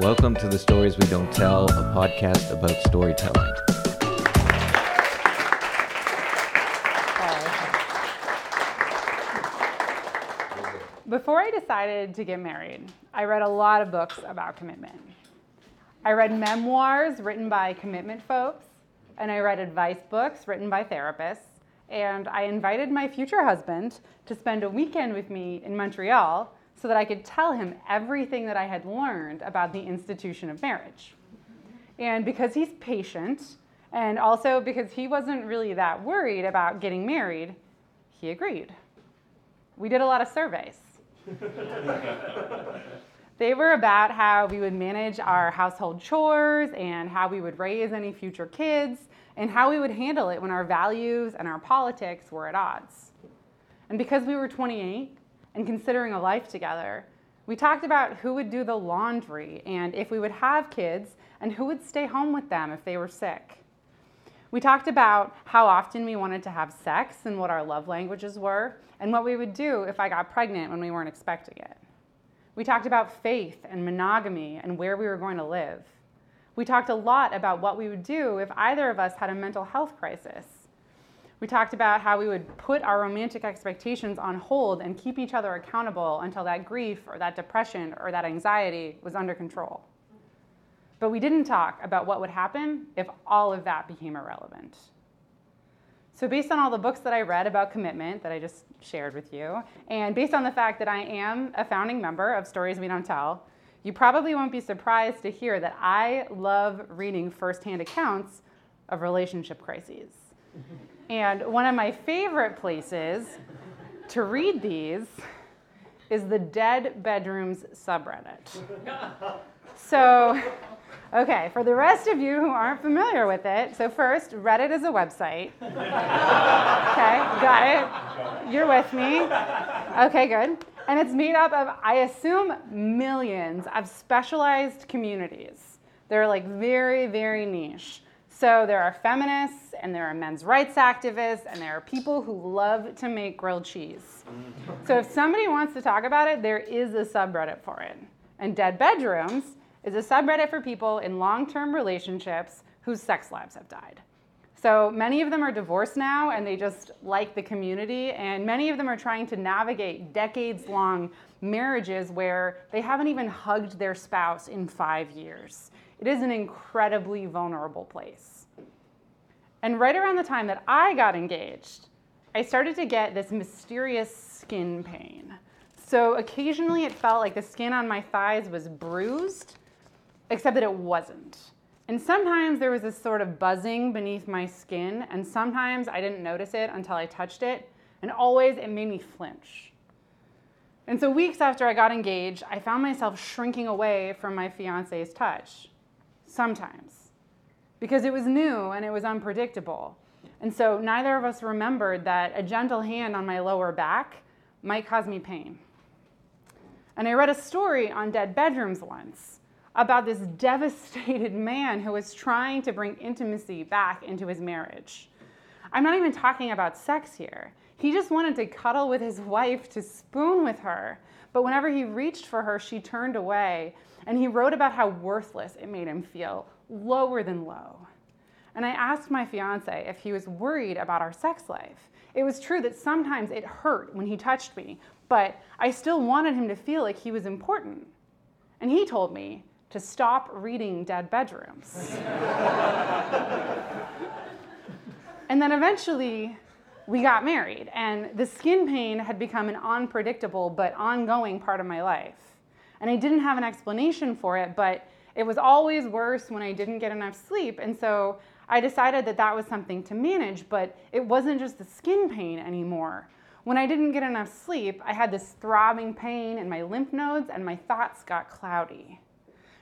Welcome to the Stories We Don't Tell, a podcast about storytelling. Before I decided to get married, I read a lot of books about commitment. I read memoirs written by commitment folks, and I read advice books written by therapists, and I invited my future husband to spend a weekend with me in Montreal so that I could tell him everything that I had learned about the institution of marriage. And because he's patient, and also because he wasn't really that worried about getting married, he agreed. We did a lot of surveys. they were about how we would manage our household chores and how we would raise any future kids and how we would handle it when our values and our politics were at odds. And because we were 28 and considering a life together, we talked about who would do the laundry and if we would have kids and who would stay home with them if they were sick. We talked about how often we wanted to have sex and what our love languages were, and what we would do if I got pregnant when we weren't expecting it. We talked about faith and monogamy and where we were going to live. We talked a lot about what we would do if either of us had a mental health crisis. We talked about how we would put our romantic expectations on hold and keep each other accountable until that grief or that depression or that anxiety was under control. But we didn't talk about what would happen if all of that became irrelevant. So, based on all the books that I read about commitment that I just shared with you, and based on the fact that I am a founding member of Stories We Don't Tell, you probably won't be surprised to hear that I love reading firsthand accounts of relationship crises. And one of my favorite places to read these is the Dead Bedrooms subreddit. So, Okay, for the rest of you who aren't familiar with it, so first, Reddit is a website. okay, got it? You're with me? Okay, good. And it's made up of, I assume, millions of specialized communities. They're like very, very niche. So there are feminists, and there are men's rights activists, and there are people who love to make grilled cheese. So if somebody wants to talk about it, there is a subreddit for it. And Dead Bedrooms is a subreddit for people in long term relationships whose sex lives have died. So many of them are divorced now and they just like the community, and many of them are trying to navigate decades long marriages where they haven't even hugged their spouse in five years. It is an incredibly vulnerable place. And right around the time that I got engaged, I started to get this mysterious skin pain. So occasionally it felt like the skin on my thighs was bruised except that it wasn't. And sometimes there was this sort of buzzing beneath my skin, and sometimes I didn't notice it until I touched it, and always it made me flinch. And so, weeks after I got engaged, I found myself shrinking away from my fiance's touch. Sometimes. Because it was new and it was unpredictable. And so, neither of us remembered that a gentle hand on my lower back might cause me pain. And I read a story on Dead Bedrooms once about this devastated man who was trying to bring intimacy back into his marriage. I'm not even talking about sex here. He just wanted to cuddle with his wife, to spoon with her. But whenever he reached for her, she turned away. And he wrote about how worthless it made him feel, lower than low. And I asked my fiance if he was worried about our sex life. It was true that sometimes it hurt when he touched me, but I still wanted him to feel like he was important. And he told me to stop reading Dead Bedrooms. and then eventually, we got married, and the skin pain had become an unpredictable but ongoing part of my life. And I didn't have an explanation for it, but it was always worse when I didn't get enough sleep. And so I decided that that was something to manage, but it wasn't just the skin pain anymore. When I didn't get enough sleep, I had this throbbing pain in my lymph nodes, and my thoughts got cloudy.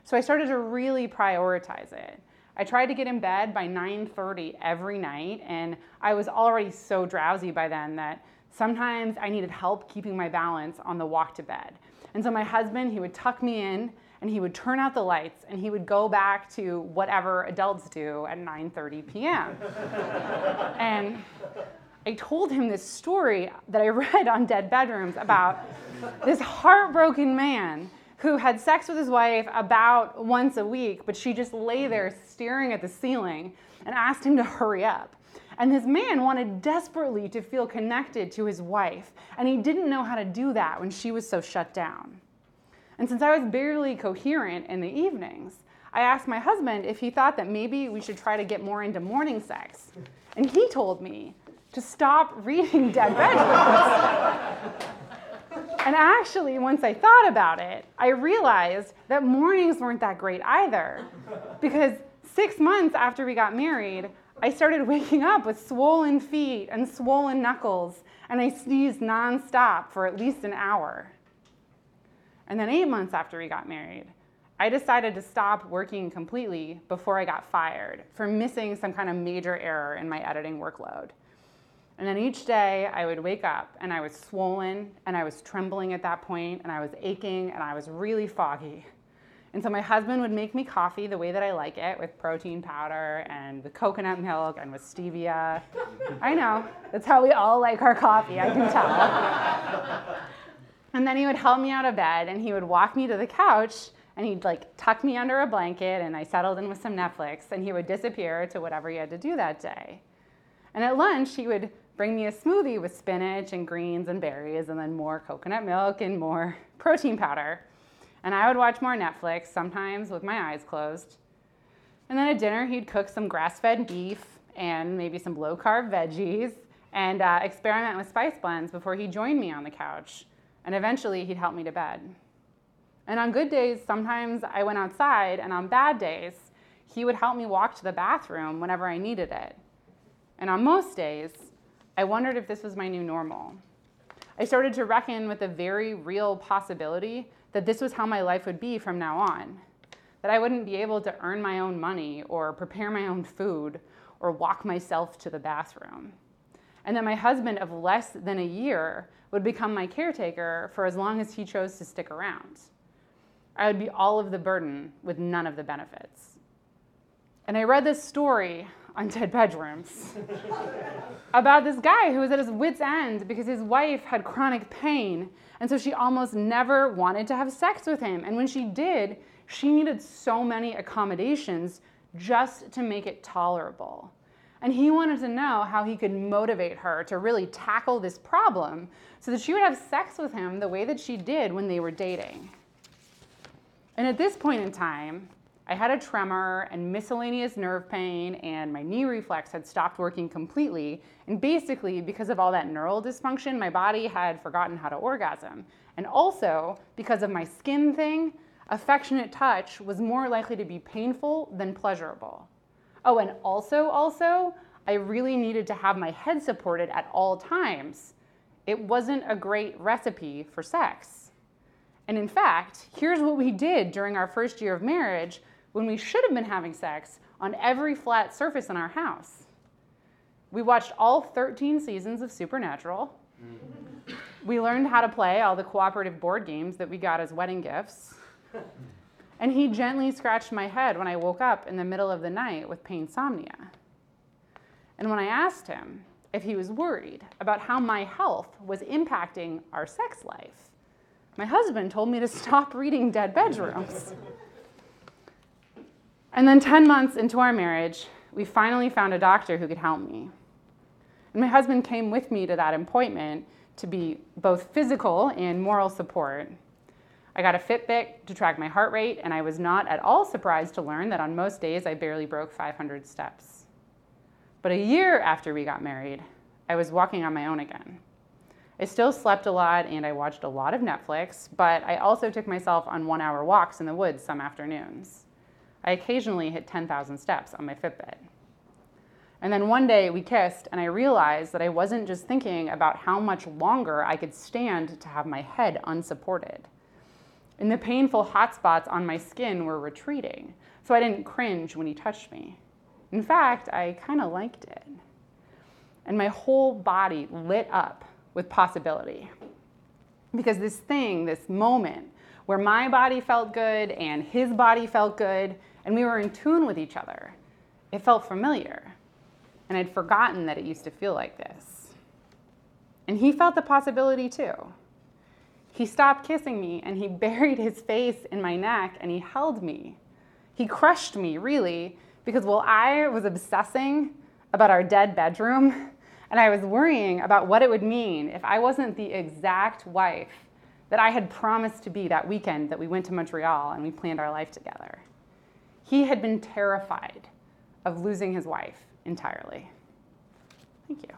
So I started to really prioritize it. I tried to get in bed by 9:30 every night and I was already so drowsy by then that sometimes I needed help keeping my balance on the walk to bed. And so my husband, he would tuck me in and he would turn out the lights and he would go back to whatever adults do at 9:30 p.m. and I told him this story that I read on Dead Bedrooms about this heartbroken man who had sex with his wife about once a week, but she just lay there staring at the ceiling and asked him to hurry up. And this man wanted desperately to feel connected to his wife, and he didn't know how to do that when she was so shut down. And since I was barely coherent in the evenings, I asked my husband if he thought that maybe we should try to get more into morning sex. And he told me to stop reading Dead Bedrooms. and actually, once I thought about it, I realized that mornings weren't that great either. Because six months after we got married, I started waking up with swollen feet and swollen knuckles, and I sneezed nonstop for at least an hour. And then, eight months after we got married, I decided to stop working completely before I got fired for missing some kind of major error in my editing workload. And then each day I would wake up and I was swollen and I was trembling at that point and I was aching and I was really foggy. And so my husband would make me coffee the way that I like it with protein powder and with coconut milk and with stevia. I know, that's how we all like our coffee, I can tell. and then he would help me out of bed and he would walk me to the couch and he'd like tuck me under a blanket and I settled in with some Netflix and he would disappear to whatever he had to do that day. And at lunch, he would bring me a smoothie with spinach and greens and berries and then more coconut milk and more protein powder. And I would watch more Netflix, sometimes with my eyes closed. And then at dinner, he'd cook some grass fed beef and maybe some low carb veggies and uh, experiment with spice blends before he joined me on the couch. And eventually, he'd help me to bed. And on good days, sometimes I went outside, and on bad days, he would help me walk to the bathroom whenever I needed it. And on most days, I wondered if this was my new normal. I started to reckon with the very real possibility that this was how my life would be from now on. That I wouldn't be able to earn my own money or prepare my own food or walk myself to the bathroom. And that my husband of less than a year would become my caretaker for as long as he chose to stick around. I would be all of the burden with none of the benefits. And I read this story on Dead Bedrooms about this guy who was at his wits' end because his wife had chronic pain and so she almost never wanted to have sex with him. And when she did, she needed so many accommodations just to make it tolerable. And he wanted to know how he could motivate her to really tackle this problem so that she would have sex with him the way that she did when they were dating. And at this point in time, I had a tremor and miscellaneous nerve pain, and my knee reflex had stopped working completely. And basically, because of all that neural dysfunction, my body had forgotten how to orgasm. And also, because of my skin thing, affectionate touch was more likely to be painful than pleasurable. Oh, and also, also, I really needed to have my head supported at all times. It wasn't a great recipe for sex. And in fact, here's what we did during our first year of marriage when we should have been having sex on every flat surface in our house. We watched all 13 seasons of Supernatural. We learned how to play all the cooperative board games that we got as wedding gifts. And he gently scratched my head when I woke up in the middle of the night with painsomnia. And when I asked him if he was worried about how my health was impacting our sex life, my husband told me to stop reading Dead Bedrooms. And then 10 months into our marriage, we finally found a doctor who could help me. And my husband came with me to that appointment to be both physical and moral support. I got a Fitbit to track my heart rate, and I was not at all surprised to learn that on most days I barely broke 500 steps. But a year after we got married, I was walking on my own again. I still slept a lot and I watched a lot of Netflix, but I also took myself on one hour walks in the woods some afternoons. I occasionally hit 10,000 steps on my Fitbit. And then one day we kissed, and I realized that I wasn't just thinking about how much longer I could stand to have my head unsupported. And the painful hot spots on my skin were retreating, so I didn't cringe when he touched me. In fact, I kind of liked it. And my whole body lit up with possibility. Because this thing, this moment, where my body felt good and his body felt good, and we were in tune with each other. It felt familiar, and I'd forgotten that it used to feel like this. And he felt the possibility too. He stopped kissing me and he buried his face in my neck and he held me. He crushed me, really, because while I was obsessing about our dead bedroom and I was worrying about what it would mean if I wasn't the exact wife that I had promised to be that weekend that we went to Montreal and we planned our life together. He had been terrified of losing his wife entirely. Thank you.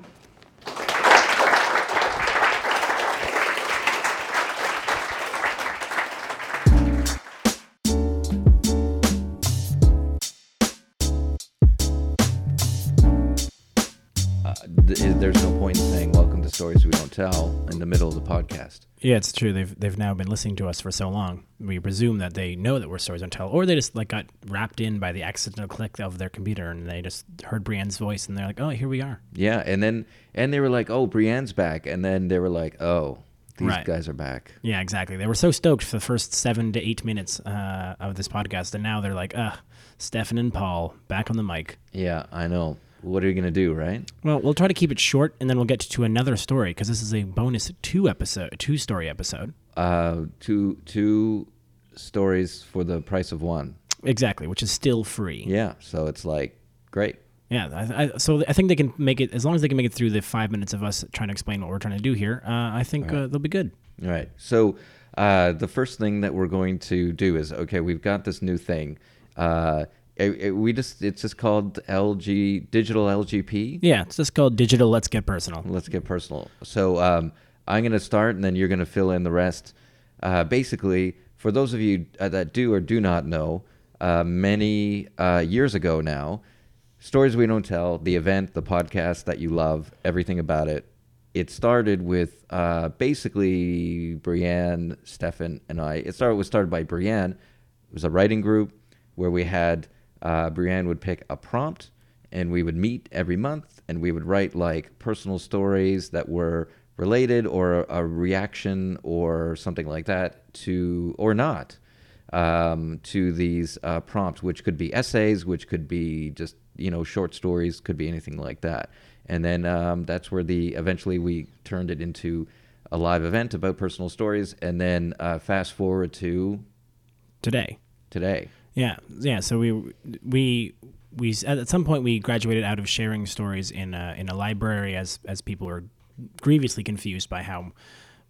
Uh, th- there's no point in saying "Welcome to Stories We Don't Tell" in the middle of the podcast. Yeah, it's true. They've they've now been listening to us for so long. We presume that they know that we're stories don't tell, or they just like got wrapped in by the accidental click of their computer and they just heard Brienne's voice and they're like, oh, here we are. Yeah, and then and they were like, "Oh, Brienne's back," and then they were like, "Oh, these Right. guys are back." Yeah, exactly. They were so stoked for the first seven to eight minutes uh, of this podcast, and now they're like, ugh, Stefan and Paul back on the mic. Yeah, I know. What are you gonna do, right? Well, we'll try to keep it short, and then we'll get to another story because this is a bonus two episode, two story episode. Uh, two two stories for the price of one. Exactly, which is still free. Yeah, so it's like great. Yeah, I, I, so I think they can make it as long as they can make it through the five minutes of us trying to explain what we're trying to do here. Uh, I think uh, they'll be good. All right. So uh, the first thing that we're going to do is okay. We've got this new thing. It, it- we just it's just called LG Digital LGP. Yeah, it's just called digital. Let's get personal. Let's get personal. So um, I'm going to start, and then you're going to fill in the rest. Uh, basically, for those of you uh, that do or do not know, uh, many uh, years ago now, Stories We Don't Tell, the event, the podcast that you love, everything about it, it started with uh, basically Brienne, Stefan, and I. It started was started by Brienne. It was a writing group where we had uh, Brienne would pick a prompt, and we would meet every month, and we would write like personal stories that were related or a, a reaction or something like that to or not um, to these uh, prompts, which could be essays, which could be just you know short stories, could be anything like that. And then um, that's where the eventually we turned it into a live event about personal stories. And then uh, fast forward to Today. today. Yeah, yeah. So we we we at some point we graduated out of sharing stories in a, in a library as as people were grievously confused by how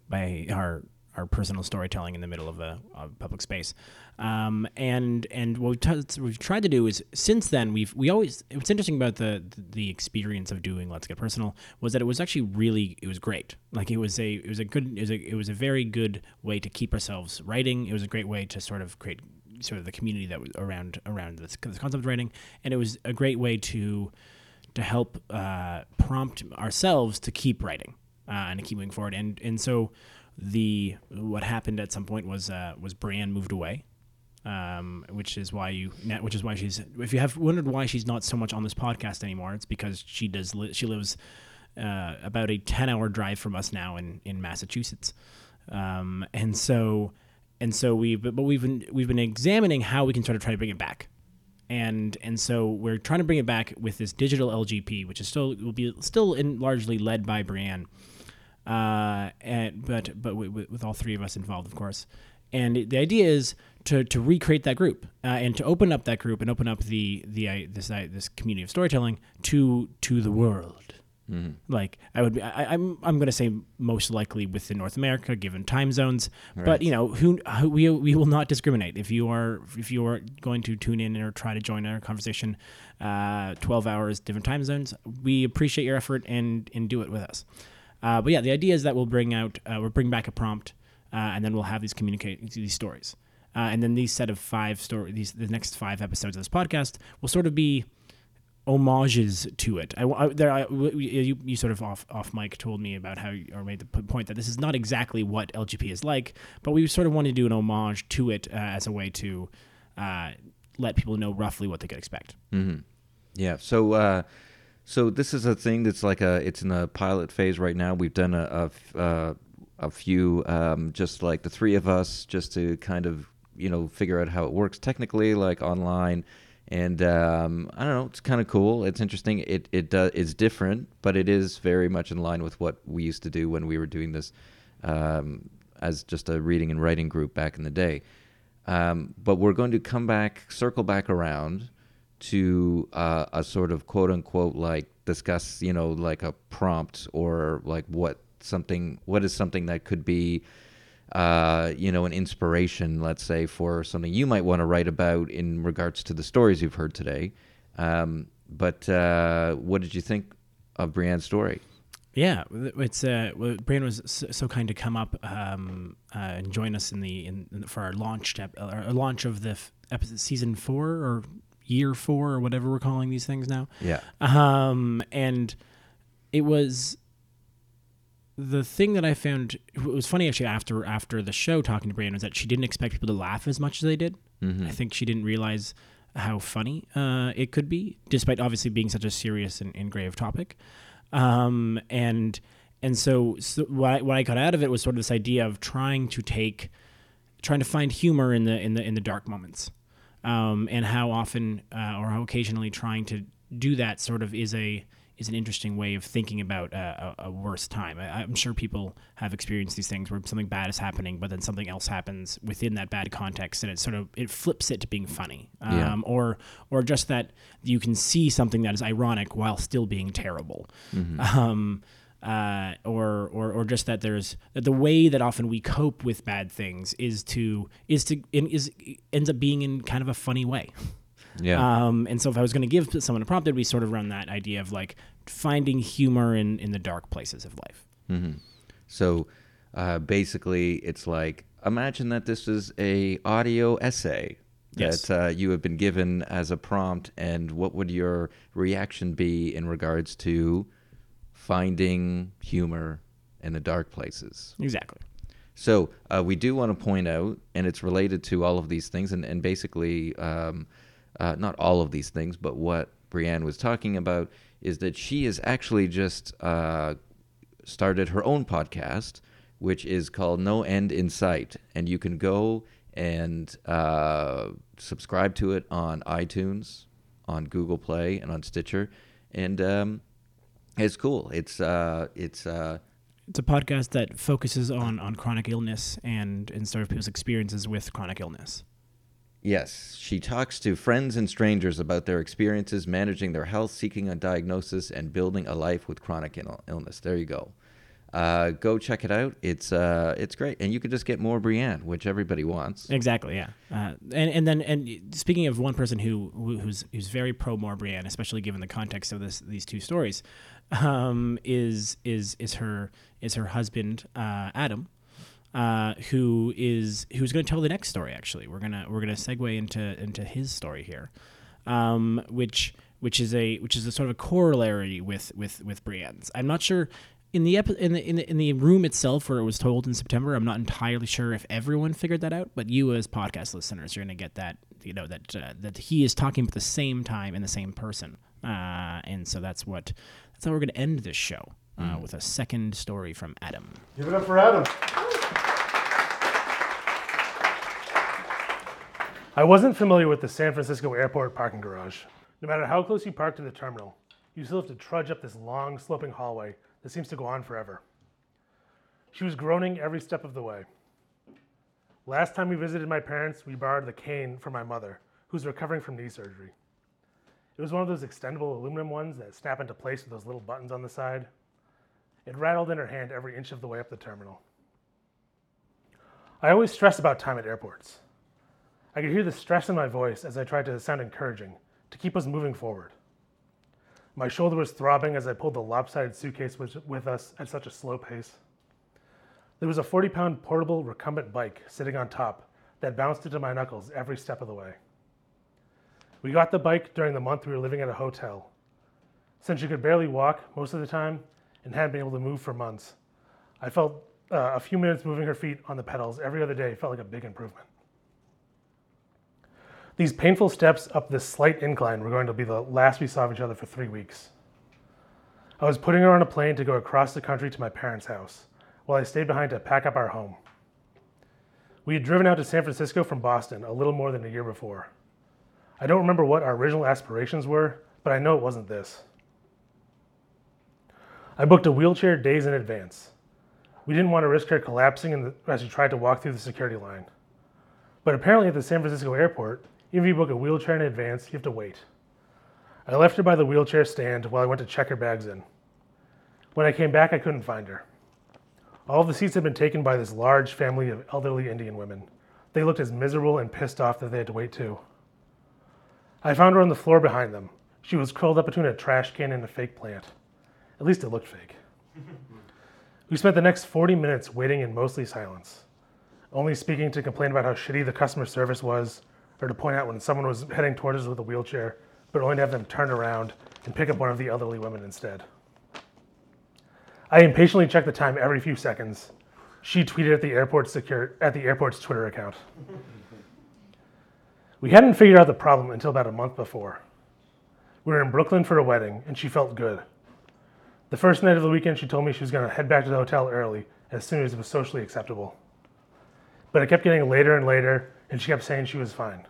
by our our personal storytelling in the middle of a, a public space. Um, and and what we've, t- we've tried to do is since then we've we always what's interesting about the the experience of doing Let's Get Personal was that it was actually really it was great. Like it was a it was a good it was a, it was a very good way to keep ourselves writing. It was a great way to sort of create sort of the community that was around around this, this concept of writing, and it was a great way to to help uh, prompt ourselves to keep writing uh, and to keep moving forward. And and so the what happened at some point was uh, was Brienne moved away, um, which is why you which is why she's if you have wondered why she's not so much on this podcast anymore, it's because she does li- she lives uh, about a ten hour drive from us now in in Massachusetts, um, and so and so we but, we've been we've been examining how we can sort of try to bring it back and and so we're trying to bring it back with this digital LGP, which is still will be still in largely led by Brienne, uh, and but but with, all three of us involved, of course. And the idea is to, to recreate that group uh, and to open up that group and open up the the uh, this this community of storytelling to to the world. Like I would, be, I, I'm, I'm going to say most likely within North America, given time zones. But you know, who, who we, we will not discriminate. If you are, if you are going to tune in or try to join our conversation, uh, 12 hours, different time zones, we appreciate your effort and and do it with us. Uh, but yeah, the idea is that we'll bring out, uh, we'll bring back a prompt, uh, and then we'll have these communicate these stories, uh, and then these set of five story, these the next five episodes of this podcast will sort of be homages to it. I, I- there, I, you, you sort of off off mic told me about how you, or made the point that this is not exactly what LGP is like, but we sort of wanted to do an homage to it uh, as a way to uh, let people know roughly what they could expect. Yeah. So, uh, so this is a thing that's like a it's in a pilot phase right now. We've done a a, uh, a few, um, just like the three of us, just to kind of you know figure out how it works technically, like online. And um, I don't know, it's kind of cool. It's interesting. It it does it's different, but it is very much in line with what we used to do when we were doing this um, as just a reading and writing group back in the day. Um, but we're going to come back, circle back around to uh, a sort of quote unquote like discuss, you know, like a prompt or like what something, what is something that could be, uh, you know, an inspiration, let's say, for something you might want to write about in regards to the stories you've heard today. Um, but uh, what did you think of Brienne's story? Yeah, it's uh, Brienne was so, kind to come up um, uh, and join us in the in, in for our launch step, our launch of the f- episode season four or year four or whatever we're calling these things now. Yeah. Um, and it was the thing that I found it was funny actually after after the show talking to Brienne was that she didn't expect people to laugh as much as they did. Mm-hmm. I think she didn't realize how funny uh, it could be, despite obviously being such a serious and, and grave topic. Um, and and so, so what, I, what I got out of it was sort of this idea of trying to take, trying to find humor in the in the in the dark moments, um, and how often uh, or how occasionally trying to do that sort of is a is an interesting way of thinking about a, a, worse time. I, am sure people have experienced these things where something bad is happening, but then something else happens within that bad context, and it sort of it flips it to being funny, um, yeah. or or just that you can see something that is ironic while still being terrible. Mm-hmm. Um, uh, or, or or just that there's that the way that often we cope with bad things is to is to is ends up being in kind of a funny way. Yeah. Um, and so if I was going to give someone a prompt, it'd be sort of around that idea of like finding humor in, in the dark places of life. Mm-hmm. So uh, basically, it's like imagine that this is a audio essay yes. that uh, you have been given as a prompt, and what would your reaction be in regards to finding humor in the dark places? Exactly. So uh, we do want to point out, and it's related to all of these things, and, and basically, um, uh, not all of these things, but what Brienne was talking about is that she has actually just uh, started her own podcast, which is called No End in Sight, and you can go and uh, subscribe to it on iTunes, on Google Play, and on Stitcher, and um, it's cool. It's uh, it's uh, it's a podcast that focuses on on chronic illness and and sort of people's experiences with chronic illness. Yes, she talks to friends and strangers about their experiences managing their health, seeking a diagnosis, and building a life with chronic Ill- illness. There you go. Uh, go check it out. It's uh, it's great, and you can just get more Brienne, which everybody wants. Exactly, yeah. Uh, and and then and speaking of one person who, who who's who's very pro more Brienne, especially given the context of this these two stories, um, is is is her is her husband uh, Adam, uh, who is who's going to tell the next story. Actually, we're gonna we're gonna segue into into his story here, um, which which is a which is a sort of a corollary with with with Brienne's. I'm not sure in the, epi- in the in the in the room itself where it was told in September. I'm not entirely sure if everyone figured that out, but you as podcast listeners, you're going to get that you know that uh, that he is talking at the same time and the same person, uh, and so that's what that's how we're going to end this show. Uh, with a second story from Adam. Give it up for Adam. I wasn't familiar with the San Francisco airport parking garage. No matter how close you park to the terminal, you still have to trudge up this long, sloping hallway that seems to go on forever. She was groaning every step of the way. Last time we visited my parents, we borrowed the cane from my mother, who's recovering from knee surgery. It was one of those extendable aluminum ones that snap into place with those little buttons on the side. It rattled in her hand every inch of the way up the terminal. I always stress about time at airports. I could hear the stress in my voice as I tried to sound encouraging, to keep us moving forward. My shoulder was throbbing as I pulled the lopsided suitcase with us at such a slow pace. There was a 40 pound portable recumbent bike sitting on top that bounced into my knuckles every step of the way. We got the bike during the month we were living at a hotel. Since she could barely walk most of the time and hadn't been able to move for months, I felt uh, a few minutes moving her feet on the pedals every other day felt like a big improvement. These painful steps up this slight incline were going to be the last we saw of each other for three weeks. I was putting her on a plane to go across the country to my parents' house, while I stayed behind to pack up our home. We had driven out to San Francisco from Boston a little more than a year before. I don't remember what our original aspirations were, but I know it wasn't this. I booked a wheelchair days in advance. We didn't want to risk her collapsing in the, as she tried to walk through the security line. But apparently, at the San Francisco airport, even if you book a wheelchair in advance, you have to wait. I left her by the wheelchair stand while I went to check her bags in. When I came back, I couldn't find her. All the seats had been taken by this large family of elderly Indian women. They looked as miserable and pissed off that they had to wait too. I found her on the floor behind them. She was curled up between a trash can and a fake plant. At least it looked fake. we spent the next 40 minutes waiting in mostly silence, only speaking to complain about how shitty the customer service was, or to point out when someone was heading towards us with a wheelchair, but only to have them turn around and pick up one of the elderly women instead. I impatiently checked the time every few seconds. She tweeted at the airport's secure, at the airport's Twitter account. we hadn't figured out the problem until about a month before. We were in Brooklyn for a wedding, and she felt good. The first night of the weekend, she told me she was going to head back to the hotel early as soon as it was socially acceptable. But it kept getting later and later, and she kept saying she was fine.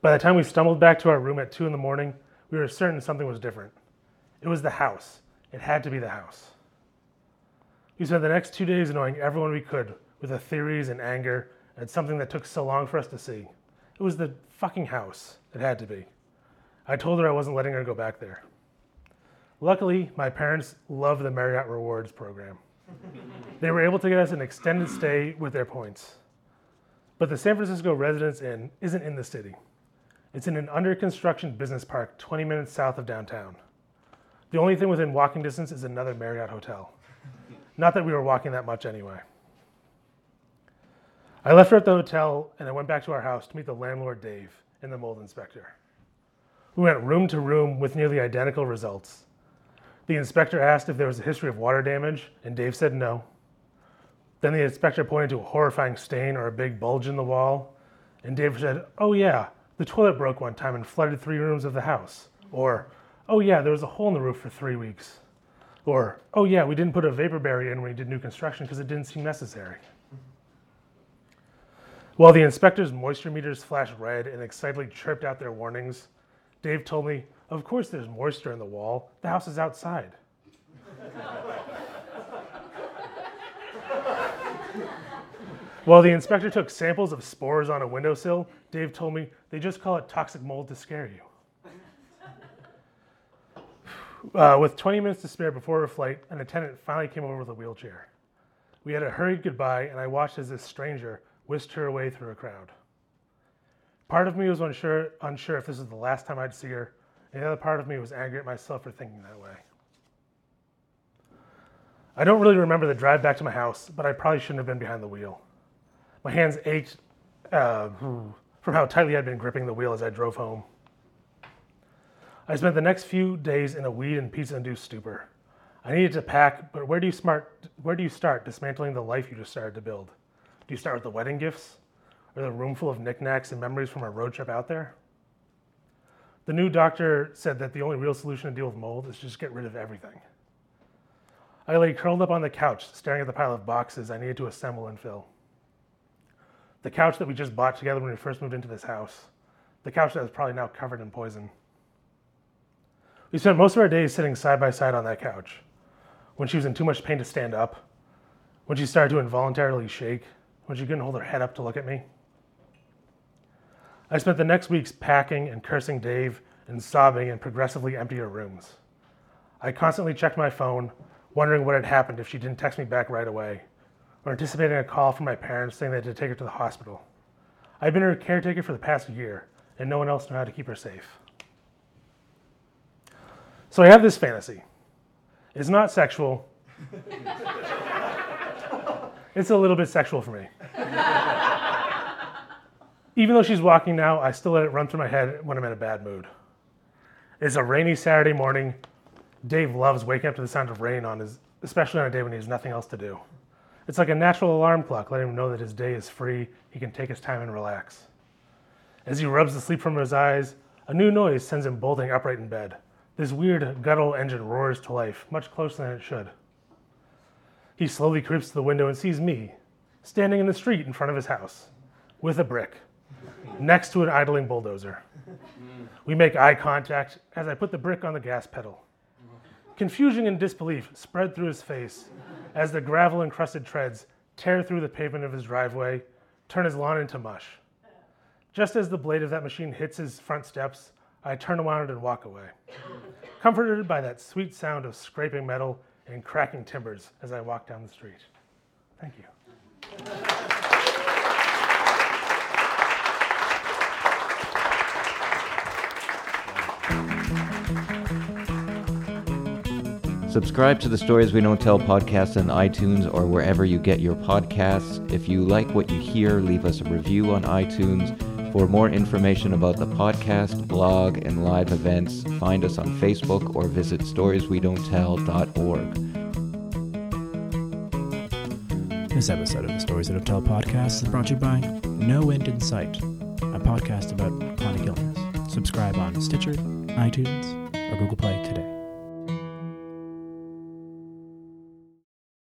By the time we stumbled back to our room at 2 in the morning, we were certain something was different. It was the house. It had to be the house. We spent the next two days annoying everyone we could with the theories and anger at something that took so long for us to see. It was the fucking house. It had to be. I told her I wasn't letting her go back there. Luckily, my parents love the Marriott Rewards program. they were able to get us an extended stay with their points. But the San Francisco Residence Inn isn't in the city. It's in an under construction business park 20 minutes south of downtown. The only thing within walking distance is another Marriott hotel. Not that we were walking that much anyway. I left her at the hotel and I went back to our house to meet the landlord, Dave, and the mold inspector. We went room to room with nearly identical results. The inspector asked if there was a history of water damage, and Dave said no. Then the inspector pointed to a horrifying stain or a big bulge in the wall, and Dave said, Oh, yeah, the toilet broke one time and flooded three rooms of the house. Or, oh yeah, there was a hole in the roof for three weeks. Or, oh yeah, we didn't put a vapor barrier in when we did new construction because it didn't seem necessary. While the inspector's moisture meters flashed red and excitedly chirped out their warnings, Dave told me, Of course there's moisture in the wall. The house is outside. While the inspector took samples of spores on a windowsill, Dave told me they just call it toxic mold to scare you. Uh, with 20 minutes to spare before our flight, an attendant finally came over with a wheelchair. We had a hurried goodbye, and I watched as this stranger whisked her away through a crowd. Part of me was unsure, unsure if this was the last time I'd see her, and the other part of me was angry at myself for thinking that way. I don't really remember the drive back to my house, but I probably shouldn't have been behind the wheel. My hands ached uh, from how tightly I'd been gripping the wheel as I drove home. I spent the next few days in a weed and pizza induced stupor. I needed to pack, but where do you smart where do you start dismantling the life you just started to build? Do you start with the wedding gifts? Or the room full of knickknacks and memories from our road trip out there? The new doctor said that the only real solution to deal with mold is just get rid of everything. I lay curled up on the couch, staring at the pile of boxes I needed to assemble and fill. The couch that we just bought together when we first moved into this house. The couch that is probably now covered in poison. We spent most of our days sitting side by side on that couch. When she was in too much pain to stand up, when she started to involuntarily shake, when she couldn't hold her head up to look at me. I spent the next weeks packing and cursing Dave and sobbing in progressively emptier rooms. I constantly checked my phone, wondering what had happened if she didn't text me back right away, or anticipating a call from my parents saying they had to take her to the hospital. I've been her caretaker for the past year, and no one else knew how to keep her safe. So I have this fantasy. It's not sexual. it's a little bit sexual for me. Even though she's walking now, I still let it run through my head when I'm in a bad mood. It's a rainy Saturday morning. Dave loves waking up to the sound of rain on his, especially on a day when he has nothing else to do. It's like a natural alarm clock, letting him know that his day is free, he can take his time and relax. As he rubs the sleep from his eyes, a new noise sends him bolting upright in bed. This weird guttural engine roars to life, much closer than it should. He slowly creeps to the window and sees me, standing in the street in front of his house, with a brick, next to an idling bulldozer. We make eye contact as I put the brick on the gas pedal. Confusion and disbelief spread through his face as the gravel encrusted treads tear through the pavement of his driveway, turn his lawn into mush. Just as the blade of that machine hits his front steps, I turn around and walk away, comforted by that sweet sound of scraping metal and cracking timbers as I walk down the street. Thank you. Subscribe to the Stories We Don't Tell podcast on iTunes or wherever you get your podcasts. If you like what you hear, leave us a review on iTunes. For more information about the podcast, blog, and live events, find us on Facebook or visit storieswedon'ttell.org. This episode of the Stories That Don't Tell podcast is brought to you by No End in Sight, a podcast about chronic illness. Subscribe on Stitcher, iTunes, or Google Play today.